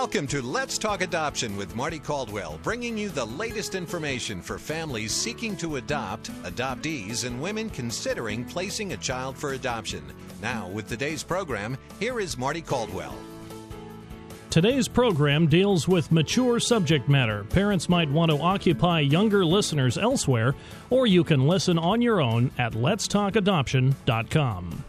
Welcome to Let's Talk Adoption with Mardie Caldwell, bringing you the latest information for families seeking to adopt, adoptees, and women considering placing a child for adoption. Now, with today's program, here is Mardie Caldwell. Today's program deals with mature subject matter. Parents might want to occupy younger listeners elsewhere, or you can listen on your own at letstalkadoption.com.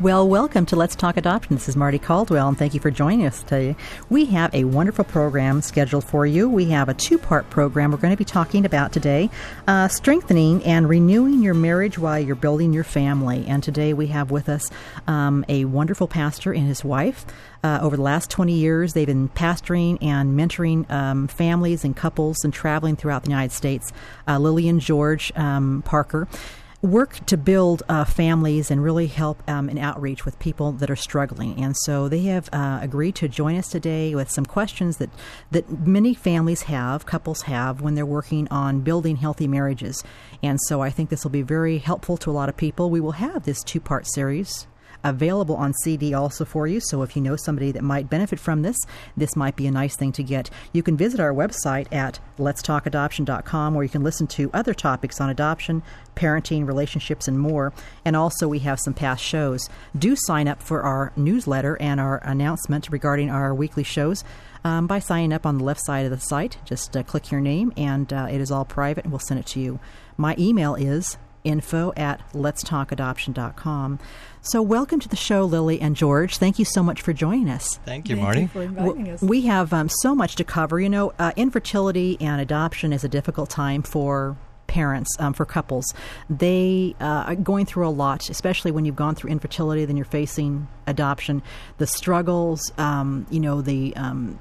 Well, welcome to Let's Talk Adoption. This is Mardie Caldwell, and thank you for joining us today. We have a wonderful program scheduled for you. We have a two part program we're going to be talking about today uh, strengthening and renewing your marriage while you're building your family. And today we have with us um, a wonderful pastor and his wife. Uh, over the last 20 years, they've been pastoring and mentoring um, families and couples and traveling throughout the United States. Uh, Lilly and George um, Parker work to build uh, families and really help um, in outreach with people that are struggling. And so they have uh, agreed to join us today with some questions that, that many families have, couples have, when they're working on building healthy marriages. And so I think this will be very helpful to a lot of people. We will have this two part series available on CD also for you. So if you know somebody that might benefit from this, this might be a nice thing to get. You can visit our website at letstalkadoption.com where you can listen to other topics on adoption, parenting, relationships, and more. And also, we have some past shows. Do sign up for our newsletter and our announcement regarding our weekly shows. Um, by signing up on the left side of the site. Just uh, click your name, and uh, it is all private, and we'll send it to you. My email is info at letstalkadoption.com. So, welcome to the show, Lilly and George. Thank you so much for joining us. Thank you, Mardie. Thank you for inviting us. We have um, so much to cover. You know, uh, infertility and adoption is a difficult time for parents, um, for couples. They uh, are going through a lot, especially when you've gone through infertility, then you're facing adoption. The struggles, um, you know, the um,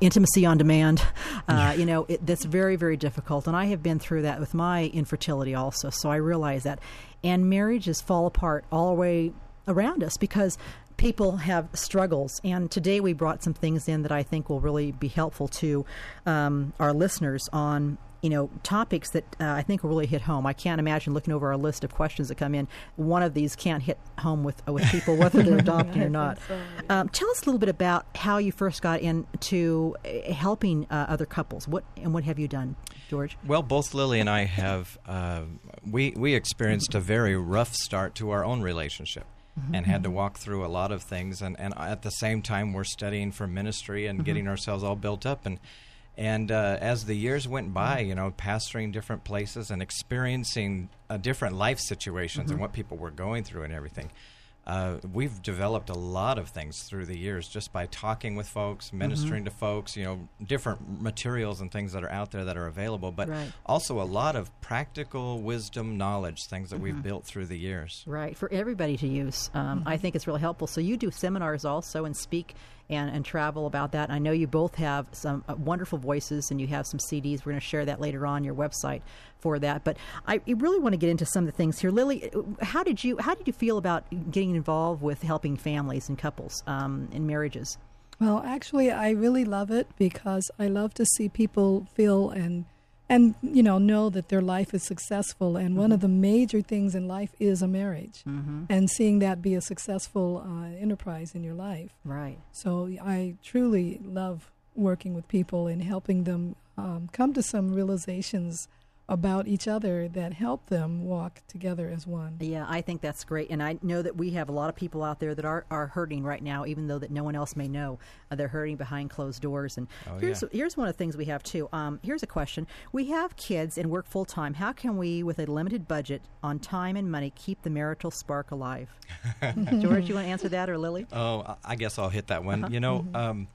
intimacy on demand. Uh, you know, it, that's very, very difficult. And I have been through that with my infertility also. So I realize that. And marriages fall apart all the way around us because people have struggles. And today we brought some things in that I think will really be helpful to um, our listeners on you know topics that uh, I think will really hit home. I can't imagine looking over our list of questions that come in. One of these can't hit home with uh, with people whether they're adopting or not. so, yeah. um, tell us a little bit about how you first got into uh, helping uh, other couples. What and what have you done, George? Well, both Lilly and I have uh, we we experienced a very rough start to our own relationship. And had to walk through a lot of things, and, and at the same time, we're studying for ministry and getting ourselves all built up. And and uh, as the years went by, you know, pastoring different places and experiencing uh, different life situations and what people were going through and everything, uh, we've developed a lot of things through the years just by talking with folks, ministering to folks, you know, different materials and things that are out there that are available, but Right. also a lot of practical wisdom, knowledge, things that Mm-hmm. we've built through the years. Right, for everybody to use. Um, I think it's really helpful. So you do seminars also and speak and, and travel about that. I know you both have some uh, wonderful voices and you have some CDs. We're going to share that later on your website for that. But I really want to get into some of the things here. Lilly, uh, how did you how did you feel about getting involved with helping families and couples um, in marriages? Well, actually, I really love it because I love to see people feel and and you know know that their life is successful. And one of the major things in life is a marriage, and seeing that be a successful uh, enterprise in your life. Right. So I truly love working with people and helping them um, come to some realizations about each other that help them walk together as one. Yeah, I think that's great, and I know that we have a lot of people out there that are, are hurting right now, even though that no one else may know. Uh, they're hurting behind closed doors. And Oh, here's yeah. here's one of the things we have too. Um, here's a question: We have kids and work full time. How can we, with a limited budget on time and money, keep the marital spark alive? George, you want to answer that, or Lilly? Oh, I- I guess I'll hit that one. Uh-huh. You know, Mm-hmm. um,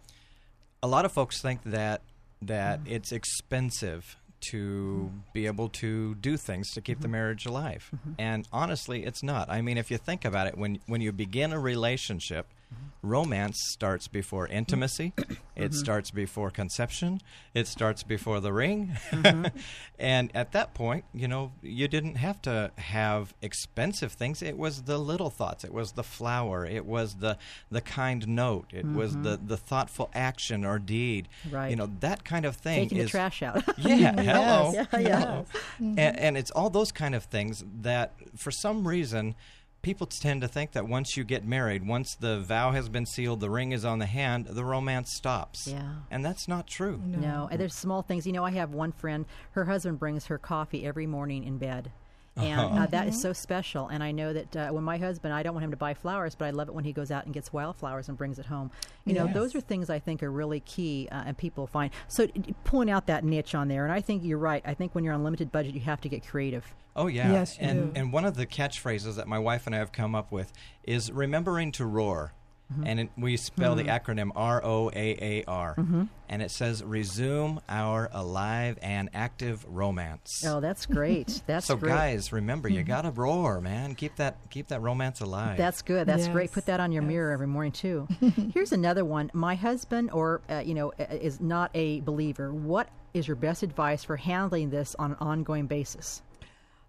a lot of folks think that that it's expensive to Mm-hmm. be able to do things to keep the marriage alive. Mm-hmm. And honestly, it's not. I mean, if you think about it, when when you begin a relationship, Mm-hmm. Romance starts before intimacy. It starts before conception. It starts before the ring. Mm-hmm. and at that point, you know, you didn't have to have expensive things. It was the little thoughts. It was the flower. It was the the kind note. It was the the thoughtful action or deed. Mm-hmm. Right. You know, that kind of thing Taking is the trash out. yeah, hello. Yeah, yeah. hello. And, and it's all those kind of things that, for some reason, people tend to think that once you get married, once the vow has been sealed, the ring is on the hand, the romance stops. Yeah. And that's not true. No, and there's small things. You know, I have one friend. Her husband brings her coffee every morning in bed. And uh, that is so special. And I know that uh, when my husband, I don't want him to buy flowers, but I love it when he goes out and gets wildflowers and brings it home. You know, those are things I think are really key uh, and people find. So d- pulling out that niche on there, and I think you're right. I think when you're on limited budget, you have to get creative. Oh yeah. Yes, you and do. and one of the catchphrases that my wife and I have come up with is remembering to roar. Mm-hmm. And it, we spell the acronym R O A A R. Mm-hmm. And it says resume our alive and active romance. Oh, that's great. That's so great. Mm-hmm. guys, remember you got to roar, man. Keep that keep that romance alive. That's good. That's great. Put that on your Yes. mirror every morning too. Here's another one. My husband, or uh, you know, uh, is not a believer. What is your best advice for handling this on an ongoing basis?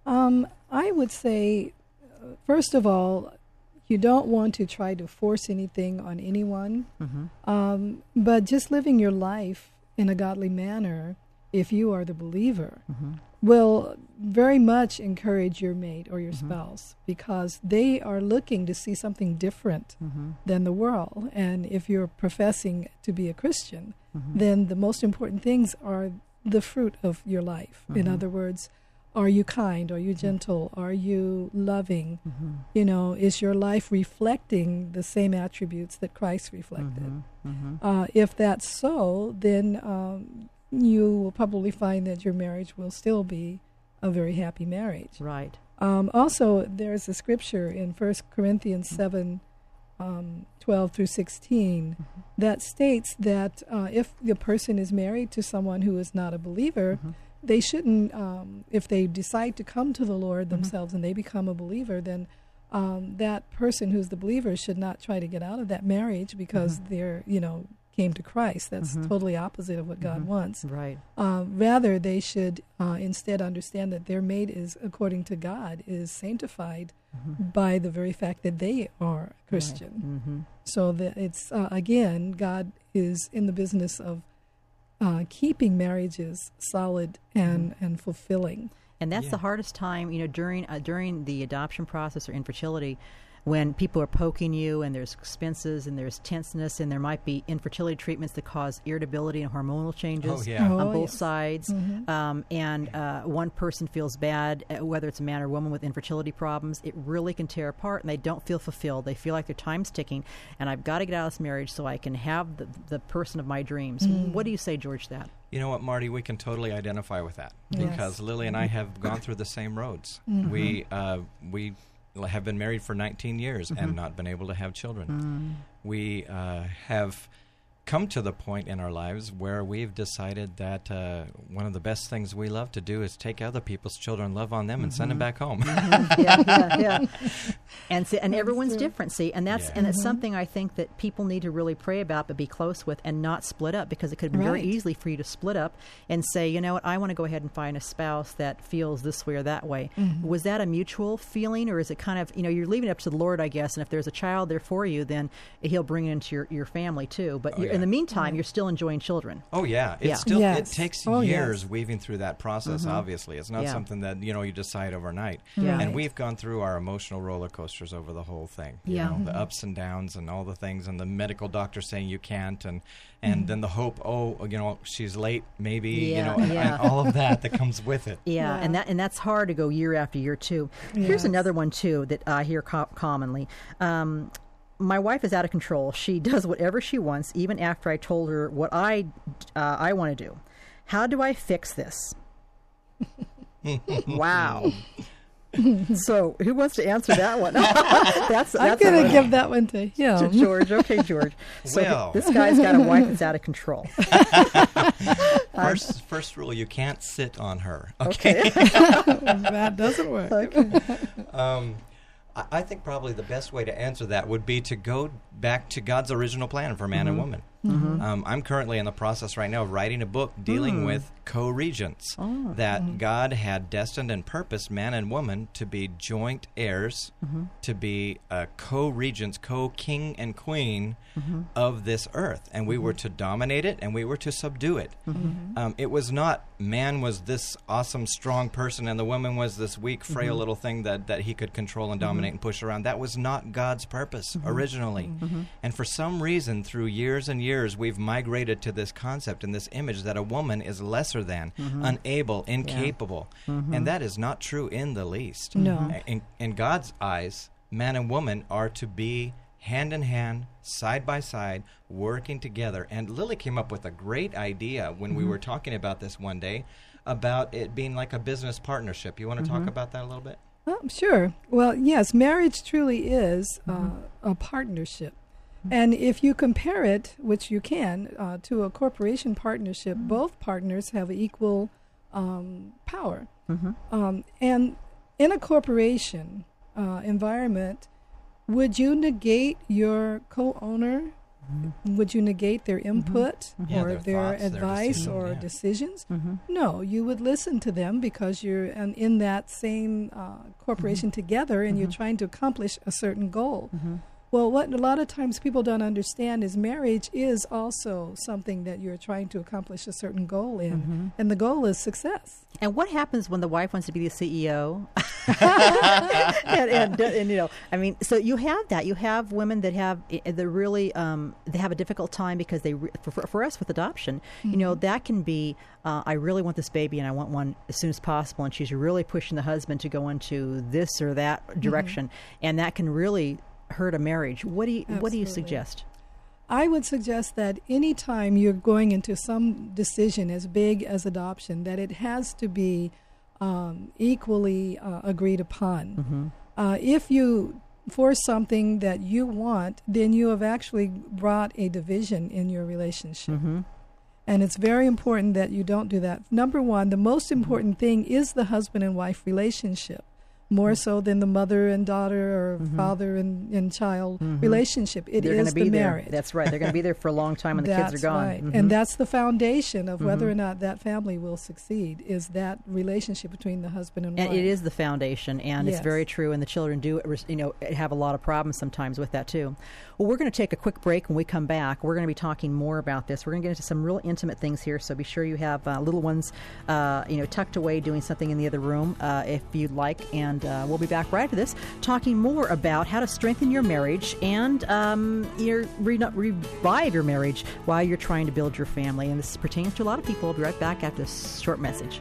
Um, I would say, uh, first of all, you don't want to try to force anything on anyone, mm-hmm. um, but just living your life in a godly manner, if you are the believer, mm-hmm. will very much encourage your mate or your mm-hmm. spouse because they are looking to see something different than the world. And if you're professing to be a Christian, then the most important things are the fruit of your life. In other words, are you kind? Are you gentle? Are you loving? You know, is your life reflecting the same attributes that Christ reflected? Uh, if that's so, then um, you will probably find that your marriage will still be a very happy marriage. Right. Um, also, there's a scripture in 1 Corinthians 7 um, 12 through 16 that states that uh, if the person is married to someone who is not a believer, they shouldn't, um, if they decide to come to the Lord themselves and they become a believer, then um, that person who's the believer should not try to get out of that marriage because they're, you know, came to Christ. That's totally opposite of what God wants. Right. Uh, rather, they should uh, instead understand that their mate is, according to God, is sanctified by the very fact that they are a Christian. Mm-hmm. So that it's uh, again, God is in the business of uh, keeping marriages solid and and fulfilling. And that's Yeah. the hardest time, you know, during uh, during the adoption process or infertility, when people are poking you and there's expenses and there's tenseness and there might be infertility treatments that cause irritability and hormonal changes Oh, yeah. Oh, on both yes. Mm-hmm. sides. Um, and uh, one person feels bad, uh, whether it's a man or woman with infertility problems, it really can tear apart and they don't feel fulfilled. They feel like their time's ticking and I've got to get out of this marriage so I can have the, the person of my dreams. Mm. What do you say, George, to that? You know what, Mardie? We can totally identify with that Yes. because Lilly and I have gone through the same roads. Mm-hmm. We uh, we l- have been married for 19 years and not been able to have children. We uh, have come to the point in our lives where we've decided that uh, one of the best things we love to do is take other people's children, love on them, and send them mm-hmm. back home. Mm-hmm. yeah, yeah, yeah. And see, and everyone's true. different. See, and that's Yeah. and it's mm-hmm. something I think that people need to really pray about, but be close with, and not split up because it could be very Right. easily for you to split up and say, you know what, I want to go ahead and find a spouse that feels this way or that way. Was that a mutual feeling, or is it kind of you know you're leaving it up to the Lord, I guess, and if there's a child there for you, then He'll bring it into your, your family too. But Oh, you're, in the meantime, you're still enjoying children. Oh yeah, it Yeah. still Yes. it takes Oh, years yes. weaving through that process. Mm-hmm. Obviously, it's not Yeah. something that you know you decide overnight. Yeah. And we've gone through our emotional roller coasters over the whole thing. You Yeah. know, the mm-hmm. ups and downs and all the things, and the medical doctor saying you can't, and and mm-hmm. then the hope. Oh, you know, she's late. Maybe Yeah, you know, and- yeah. and all of that that comes with it. Yeah, and that and that's hard to go year after year too. Here's another one too that I hear co- commonly. Um, my wife is out of control. She does whatever she wants, even after I told her what I uh, I want to do. How do I fix this? wow. so, who wants to answer that one? that's that's I'm going to give that one to to him. George. Okay, George. So Well. this guy's got a wife that's out of control. First, first rule: you can't sit on her. Okay. that doesn't work. Um, I, think probably the best way to answer that would be to go back to God's original plan for man and mm-hmm. woman. Mm-hmm. Um, I'm currently in the process right now of writing a book dealing Mm. with co-regents Oh. that Mm-hmm. God had destined and purposed man and woman to be joint heirs, Mm-hmm. to be uh, co-regents, co-king and queen Mm-hmm. of this earth, and we were to dominate it and we were to subdue it. Mm-hmm. Um, it was not man was this awesome, strong person, and the woman was this weak, frail Mm-hmm. little thing that, that he could control and dominate and push around. That was not God's purpose Mm-hmm. originally. And for some reason, through years and years, we've migrated to this concept and this image that a woman is lesser than, Mm-hmm. unable, incapable. And that is not true in the least. No. In, in God's eyes, man and woman are to be hand in hand, side by side, working together. And Lilly came up with a great idea when Mm-hmm. we were talking about this one day about it being like a business partnership. You want to Mm-hmm. talk about that a little bit? Oh, sure. Well, yes, marriage truly is uh, a partnership. And if you compare it, which you can, uh, to a corporation partnership, both partners have equal um, power. Um, and in a corporation uh, environment, would you negate your co owner? Would you negate their input Yeah, or their their, thoughts, their advice decision, or yeah. decisions? Mm-hmm. No, you would listen to them because you're and in that same uh, corporation together and you're trying to accomplish a certain goal. Well, what a lot of times people don't understand is marriage is also something that you're trying to accomplish a certain goal in, mm-hmm. and the goal is success. And what happens when the wife wants to be the CEO? and, and, and, you know, I mean, so you have that. You have women that have eh, eh, the really um, they have a difficult time because they for, for, for us with adoption. You know, mm-hmm. that can be uh, I really want this baby and I want one as soon as possible, and she's really pushing the husband to go into this or that mm-hmm. direction, and that can really hurt a marriage. What do you What do you suggest? I would suggest that anytime you're going into some decision as big as adoption, that it has to be um, equally uh, agreed upon. Uh, if you force something that you want, then you have actually brought a division in your relationship. And it's very important that you don't do that. Number one, the most important thing is the husband and wife relationship, more so than the mother and daughter or father and, and child relationship. It They're is going to be the there. marriage. That's right. They're going to be there for a long time when the kids are gone. Right. Mhm. And that's the foundation of whether or not that family will succeed is that relationship between the husband and, And wife. it is the foundation, and it's very true. And the children do, you know, have a lot of problems sometimes with that too. Well, we're going to take a quick break. When we come back, we're going to be talking more about this. We're going to get into some real intimate things here. So be sure you have uh, little ones, uh, you know, tucked away doing something in the other room uh, if you'd like. And uh, we'll be back right after this, talking more about how to strengthen your marriage and um, your re- revive your marriage while you're trying to build your family. And this pertains to a lot of people. We'll be right back after this short message.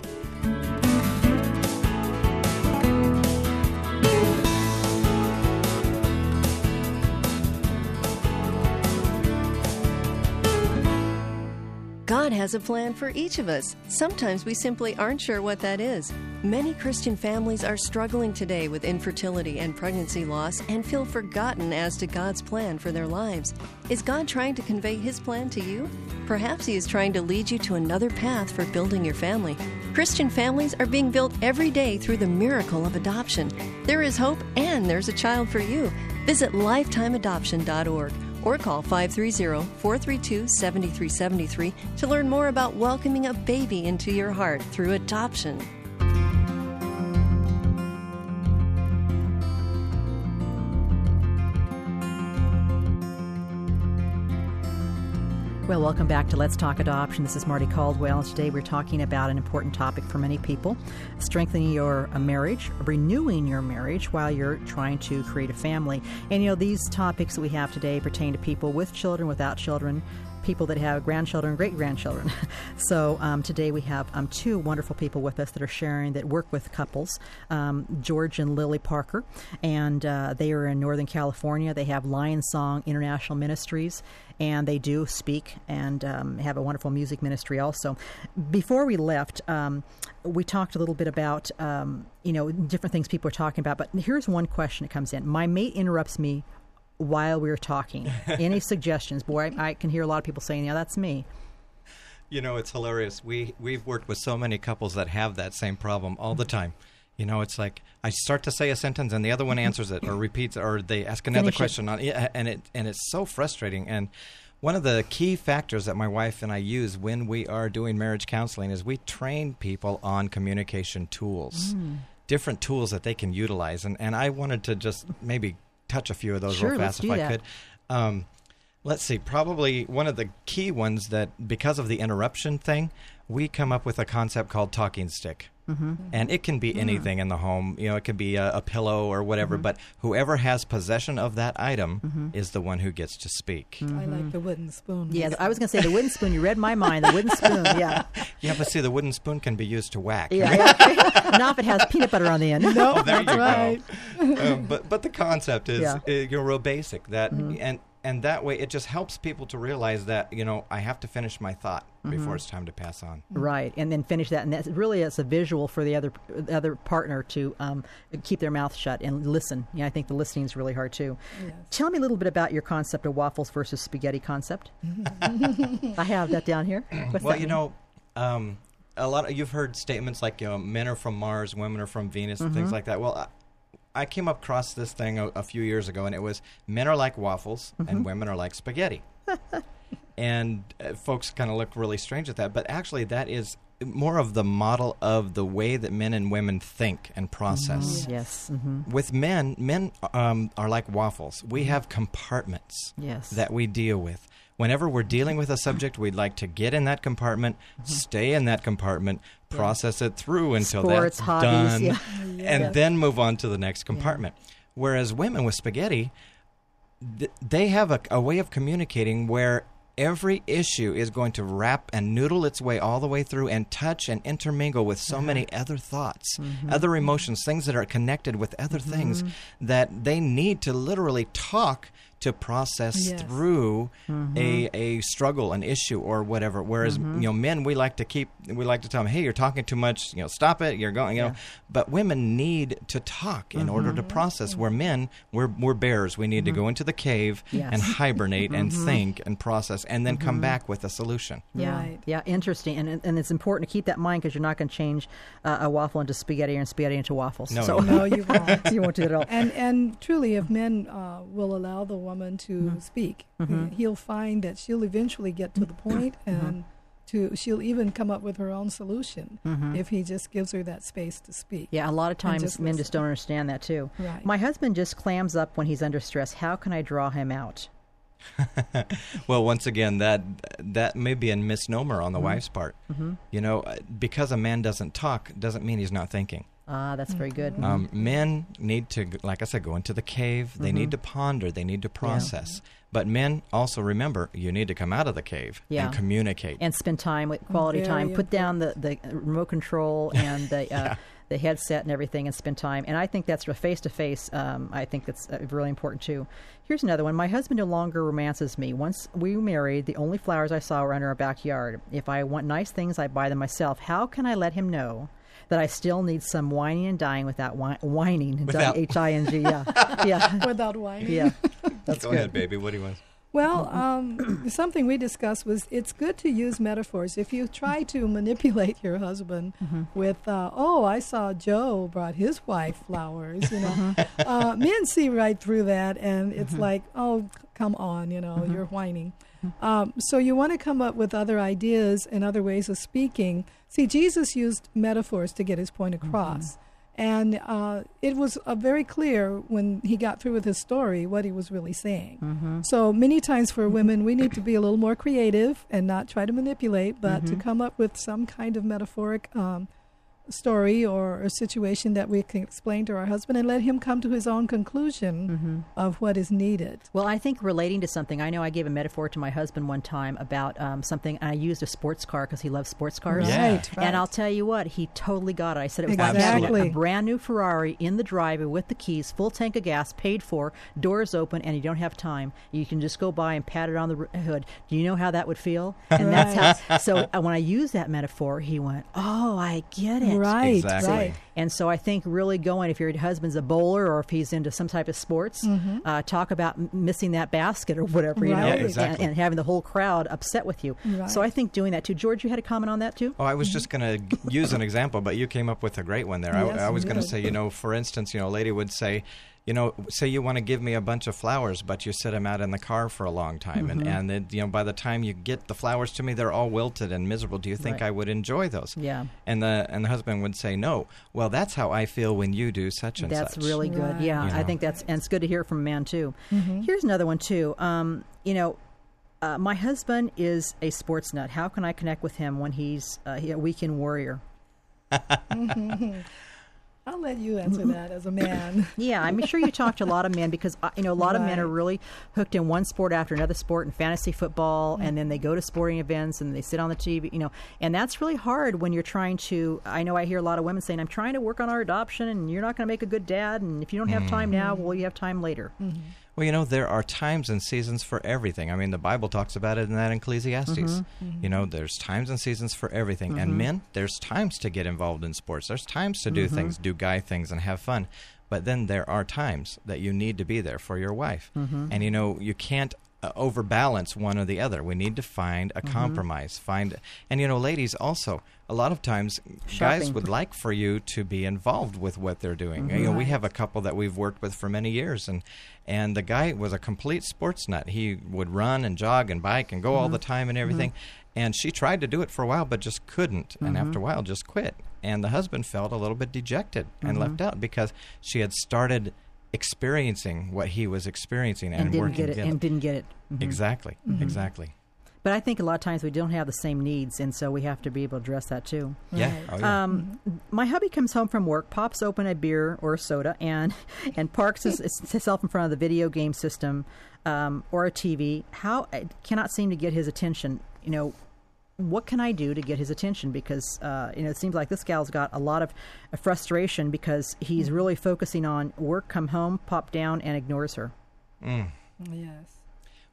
God has a plan for each of us. Sometimes we simply aren't sure what that is. Many Christian families are struggling today with infertility and pregnancy loss and feel forgotten as to God's plan for their lives. Is God trying to convey His plan to you? Perhaps He is trying to lead you to another path for building your family. Christian families are being built every day through the miracle of adoption. There is hope and there's a child for you. Visit lifetimeadoption.org or call 530 432 7373 to learn more about welcoming a baby into your heart through adoption. Well, welcome back to Let's Talk Adoption. This is Mardie Caldwell, and today we're talking about an important topic for many people strengthening your uh, marriage, renewing your marriage while you're trying to create a family. And you know, these topics that we have today pertain to people with children, without children, people that have grandchildren, great grandchildren. so um, today we have um, two wonderful people with us that are sharing that work with couples, um, George and Lilly Parker, and uh, they are in Northern California. They have Lion Song International Ministries, and they do speak and um, have a wonderful music ministry also. Before we left, um, we talked a little bit about um, you know different things people are talking about, but here's one question that comes in. My mate interrupts me while we were talking. Any suggestions? Boy, I, I can hear a lot of people saying, "Yeah, that's me." You know, it's hilarious. We we've worked with so many couples that have that same problem all the time. You know, it's like I start to say a sentence and the other one answers it or repeats or they ask another Finish it. question on yeah, and it and it's so frustrating. And One of the key factors that my wife and I use when we are doing marriage counseling is we train people on communication tools, Hmm. different tools that they can utilize. And, and I wanted to just maybe touch a few of those Sure, real fast if I that. could. Um, let's see, probably one of the key ones that because of the interruption thing, we come up with a concept called talking stick. Mm-hmm. And it can be anything in the home. You know, it could be a, a pillow or whatever, Mm-hmm. but whoever has possession of that item is the one who gets to speak. I like the wooden spoon. Mm-hmm. Yeah, I was going to say the wooden spoon. You read my mind. The wooden spoon. Yeah. Yeah, but see, the wooden spoon can be used to whack. Yeah. yeah. Not if it has peanut butter on the end. No, Oh, there that's you right. go. um, but but the concept is Yeah. uh, you know real basic that and and that way it just helps people to realize that you know I have to finish my thought before it's time to pass on. Right, and then finish that, and that's really it's a visual for the other the other partner to um, keep their mouth shut and listen. Yeah, I think the listening is really hard too. Yes. Tell me a little bit about your concept of waffles versus spaghetti concept. I have that down here. What's well, you mean? know, um, a lot of you've heard statements like you know men are from Mars, women are from Venus, and things like that. Well. I, came across this thing a, a few years ago, and it was men are like waffles and women are like spaghetti. and uh, folks kind of look really strange at that, but actually, that is more of the model of the way that men and women think and process. yes, hmm With men, men um, are like waffles. We have compartments yes, that we deal with. Whenever we're dealing with a subject, we'd like to get in that compartment, Mm-hmm. stay in that compartment, process it through until Sports, that's hobbies, done, yeah. and Yes. then move on to the next compartment. Whereas women with spaghetti, th- they have a, a way of communicating where every issue is going to wrap and noodle its way all the way through and touch and intermingle with so mm-hmm. many other thoughts, mm-hmm. other emotions, things that are connected with other things mm-hmm. that they need to literally talk to process Yes. through mm-hmm. a, a struggle, an issue, or whatever. Whereas mm-hmm. you know, men we like to keep we like to tell them, "Hey, you're talking too much. You know, stop it. You're going." You know, but women need to talk in order to mm-hmm. process. Where men, we're we're bears. We need to go into the cave Yes. and hibernate and think and process, and then come back with a solution. Yeah, Right. yeah, interesting, and and it's important to keep that in mind because you're not going to change uh, a waffle into spaghetti and spaghetti into waffles. No, so No, you won't. you won't do it at all. And and truly, if men uh, will allow the woman to Mm-hmm. speak, he'll find that she'll eventually get to the point Mm-hmm. and to she'll even come up with her own solution if he just gives her that space to speak. Mm-hmm. Yeah, a lot of times just men listen. just don't understand that too. Right. My husband just clams up when he's under stress. How can I draw him out? Well, once again, that that may be a misnomer on the wife's part. You know, uh, because a man doesn't talk doesn't mean he's not thinking. Ah, that's very good. Um, men need to, like I said, go into the cave. They need to ponder. They need to process. But men also remember you need to come out of the cave Yeah. and communicate. and spend time with quality Very time. Put down the, the remote control and the uh, the headset and everything, and spend time. And I think that's face to face. I think that's uh, really important too. Here's another one. My husband no longer romances me. Once we were married, the only flowers I saw were under our backyard. If I want nice things, I buy them myself. How can I let him know? That I still need some whining and dying without whi- whining. Without- H I N G. Yeah, yeah, Without whining. yeah. That's Go good. ahead, baby. What do you want? Well, um, something we discussed was it's good to use metaphors. If you try to manipulate your husband with, uh, "Oh, I saw Joe brought his wife flowers," you know, uh, men see right through that, and it's like, "Oh, come on," you know, you're whining. Um, so you want to come up with other ideas and other ways of speaking. See, Jesus used metaphors to get his point across. And uh, it was uh, very clear when he got through with his story what he was really saying. So many times for women, we need to be a little more creative and not try to manipulate, but to come up with some kind of metaphoric um, story or a situation that we can explain to our husband and let him come to his own conclusion of what is needed. Well, I think relating to something, I know I gave a metaphor to my husband one time about um, something, and I used a sports car because he loves sports cars. Yeah. Right, right. And I'll tell you what, he totally got it. I said it was like a brand new Ferrari in the driveway with the keys, full tank of gas, paid for, doors open, and you don't have time. You can just go by and pat it on the hood. Do you know how that would feel? And that's how. So uh, when I used that metaphor, he went, "Oh, I get it." Right, Exactly. right. And so I think really going, if your husband's a bowler or if he's into some type of sports, uh, talk about m- missing that basket or whatever, you know, Right. Yeah, exactly. and, and having the whole crowd upset with you. Right. So I think doing that too. George, you had a comment on that too? Oh, I was just going to use an example, but you came up with a great one there. Yes, I, I was going to say, you know, for instance, you know, a lady would say, you know, say you want to give me a bunch of flowers, but you sit them out in the car for a long time, Mm-hmm. and and then, you know, by the time you get the flowers to me, they're all wilted and miserable. Do you think Right. I would enjoy those? Yeah. And the and the husband would say, no. Well, that's how I feel when you do such and That's such. That's really good. Right. Yeah, You I think that's and it's good to hear from a man too. Mm-hmm. Here's another one too. Um, you know, uh, my husband is a sports nut. How can I connect with him when he's uh, he- a weekend warrior? I'll let you answer that as a man. Yeah, I'm sure you talk to a lot of men because uh, you know a lot of men are really hooked in one sport after another sport and fantasy football, and then they go to sporting events and they sit on the TV, you know, and that's really hard when you're trying to. I know I hear a lot of women saying, "I'm trying to work on our adoption, and you're not going to make a good dad, and if you don't have time now, well, you have time later." Well, you know, there are times and seasons for everything. I mean, the Bible talks about it in that Ecclesiastes. Mm-hmm. You know, there's times and seasons for everything. And men, there's times to get involved in sports. There's times to do Mm-hmm. things, do guy things, and have fun. But then there are times that you need to be there for your wife. Mm-hmm. And, you know, you can't uh, overbalance one or the other. We need to find a Mm-hmm. compromise. Find, and you know, ladies also. A lot of times, guys would like for you to be involved with what they're doing. Mm-hmm. You know, we have a couple that we've worked with for many years, and and the guy was a complete sports nut. He would run and jog and bike and go all the Mm-hmm. time and everything. And she tried to do it for a while, but just couldn't. And Mm-hmm. after a while, just quit. And the husband felt a little bit dejected and left Mm-hmm. out because she had started experiencing what he was experiencing and, And, didn't working get it, together. and didn't get it. Exactly, Mm-hmm. exactly. But I think a lot of times we don't have the same needs, and so we have to be able to address that too. Yeah. Right. Oh, yeah. Um, my hubby comes home from work, pops open a beer or a soda, and and parks his, himself in front of the video game system um, or a TV. How I cannot seem to get his attention. You know, what can I do to get his attention? Because uh, you know, it seems like this gal's got a lot of uh, frustration because he's really focusing on work, come home, pop down, and ignores her. yes.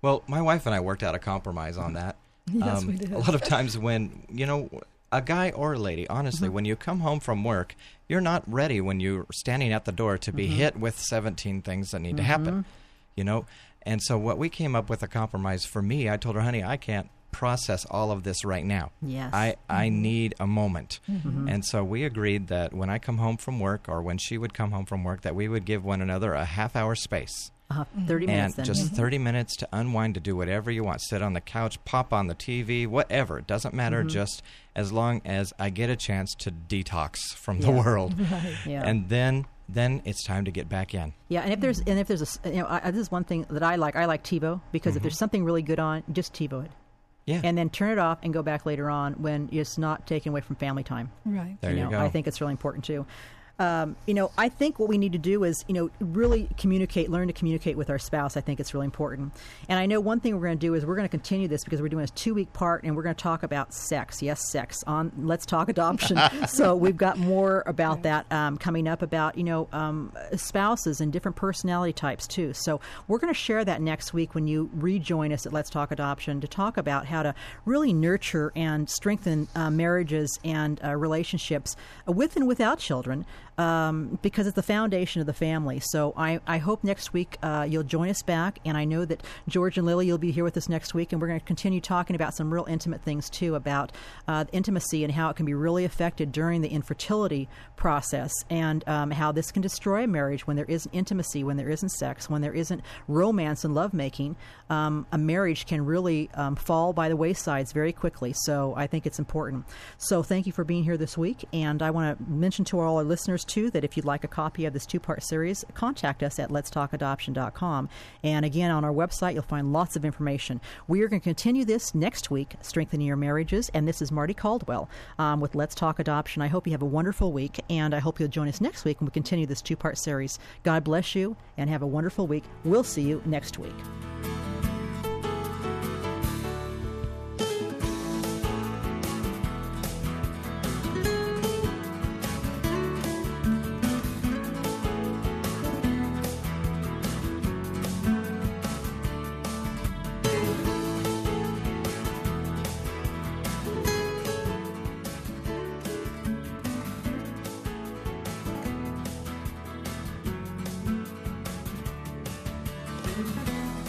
Well, my wife and I worked out a compromise on that. Um, Yes, we did. A lot of times when, you know, a guy or a lady, honestly, Mm-hmm. when you come home from work, you're not ready when you're standing at the door to be Mm-hmm. hit with 17 things that need to happen, you know? And so what we came up with a compromise for me, I told her, honey, I can't process all of this right now. Yes. I, I Mm-hmm. need a moment. And so we agreed that when I come home from work or when she would come home from work, that we would give one another a half hour space Uh, Thirty minutes. and Then. just 30 minutes to unwind to do whatever you want sit on the couch pop on the tv whatever it doesn't matter Mm-hmm. just as long as i get a chance to detox from the Yeah. world yeah. and then then it's time to get back in Yeah, and if there's and if there's a you know I, this is one thing that I like. I like TiVo because if there's something really good on, just TiVo it, Mm-hmm. Yeah and then turn it off and go back later on when it's not taken away from family time. Right. there you, know, go I think it's really important too. Um, you know, I think what we need to do is, you know, really communicate, learn to communicate with our spouse. I think it's really important. And I know one thing we're going to do is we're going to continue this because we're doing a two week part and we're going to talk about sex. Yes, sex on Let's Talk Adoption. so we've got more about that um, coming up about, you know, um, spouses and different personality types too. So we're going to share that next week when you rejoin us at Let's Talk Adoption to talk about how to really nurture and strengthen uh, marriages and uh, relationships with and without children um, because it's the foundation of the family. So I, I hope next week uh, you'll join us back. And I know that George and Lilly, you'll be here with us next week. And we're going to continue talking about some real intimate things too about uh, intimacy and how it can be really affected during the infertility process and um, how this can destroy a marriage when there isn't intimacy, when there isn't sex, when there isn't romance and lovemaking. Um, a marriage can really um, fall by the waysides very quickly. So I think it's important. So thank you for being here this week. And I want to mention to all our listeners too that if you'd like a copy of this two part series, contact us at letstalkadoption.com. And again, on our website, you'll find lots of information. We are going to continue this next week, Strengthening Your Marriages. And this is Mardie Caldwell um, with Let's Talk Adoption. I hope you have a wonderful week. And I hope you'll join us next week when we continue this two part series. God bless you and have a wonderful week. We'll see you next week.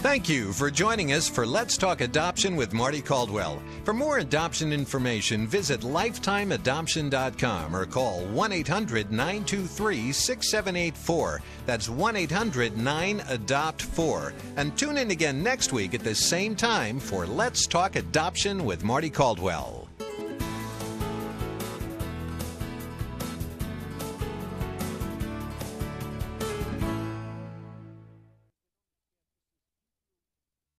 Thank you for joining us for Let's Talk Adoption with Mardie Caldwell. For more adoption information, visit lifetimeadoption.com or call 1 800 923 6784. That's 1 800 9 Adopt 4. And tune in again next week at the same time for Let's Talk Adoption with Mardie Caldwell.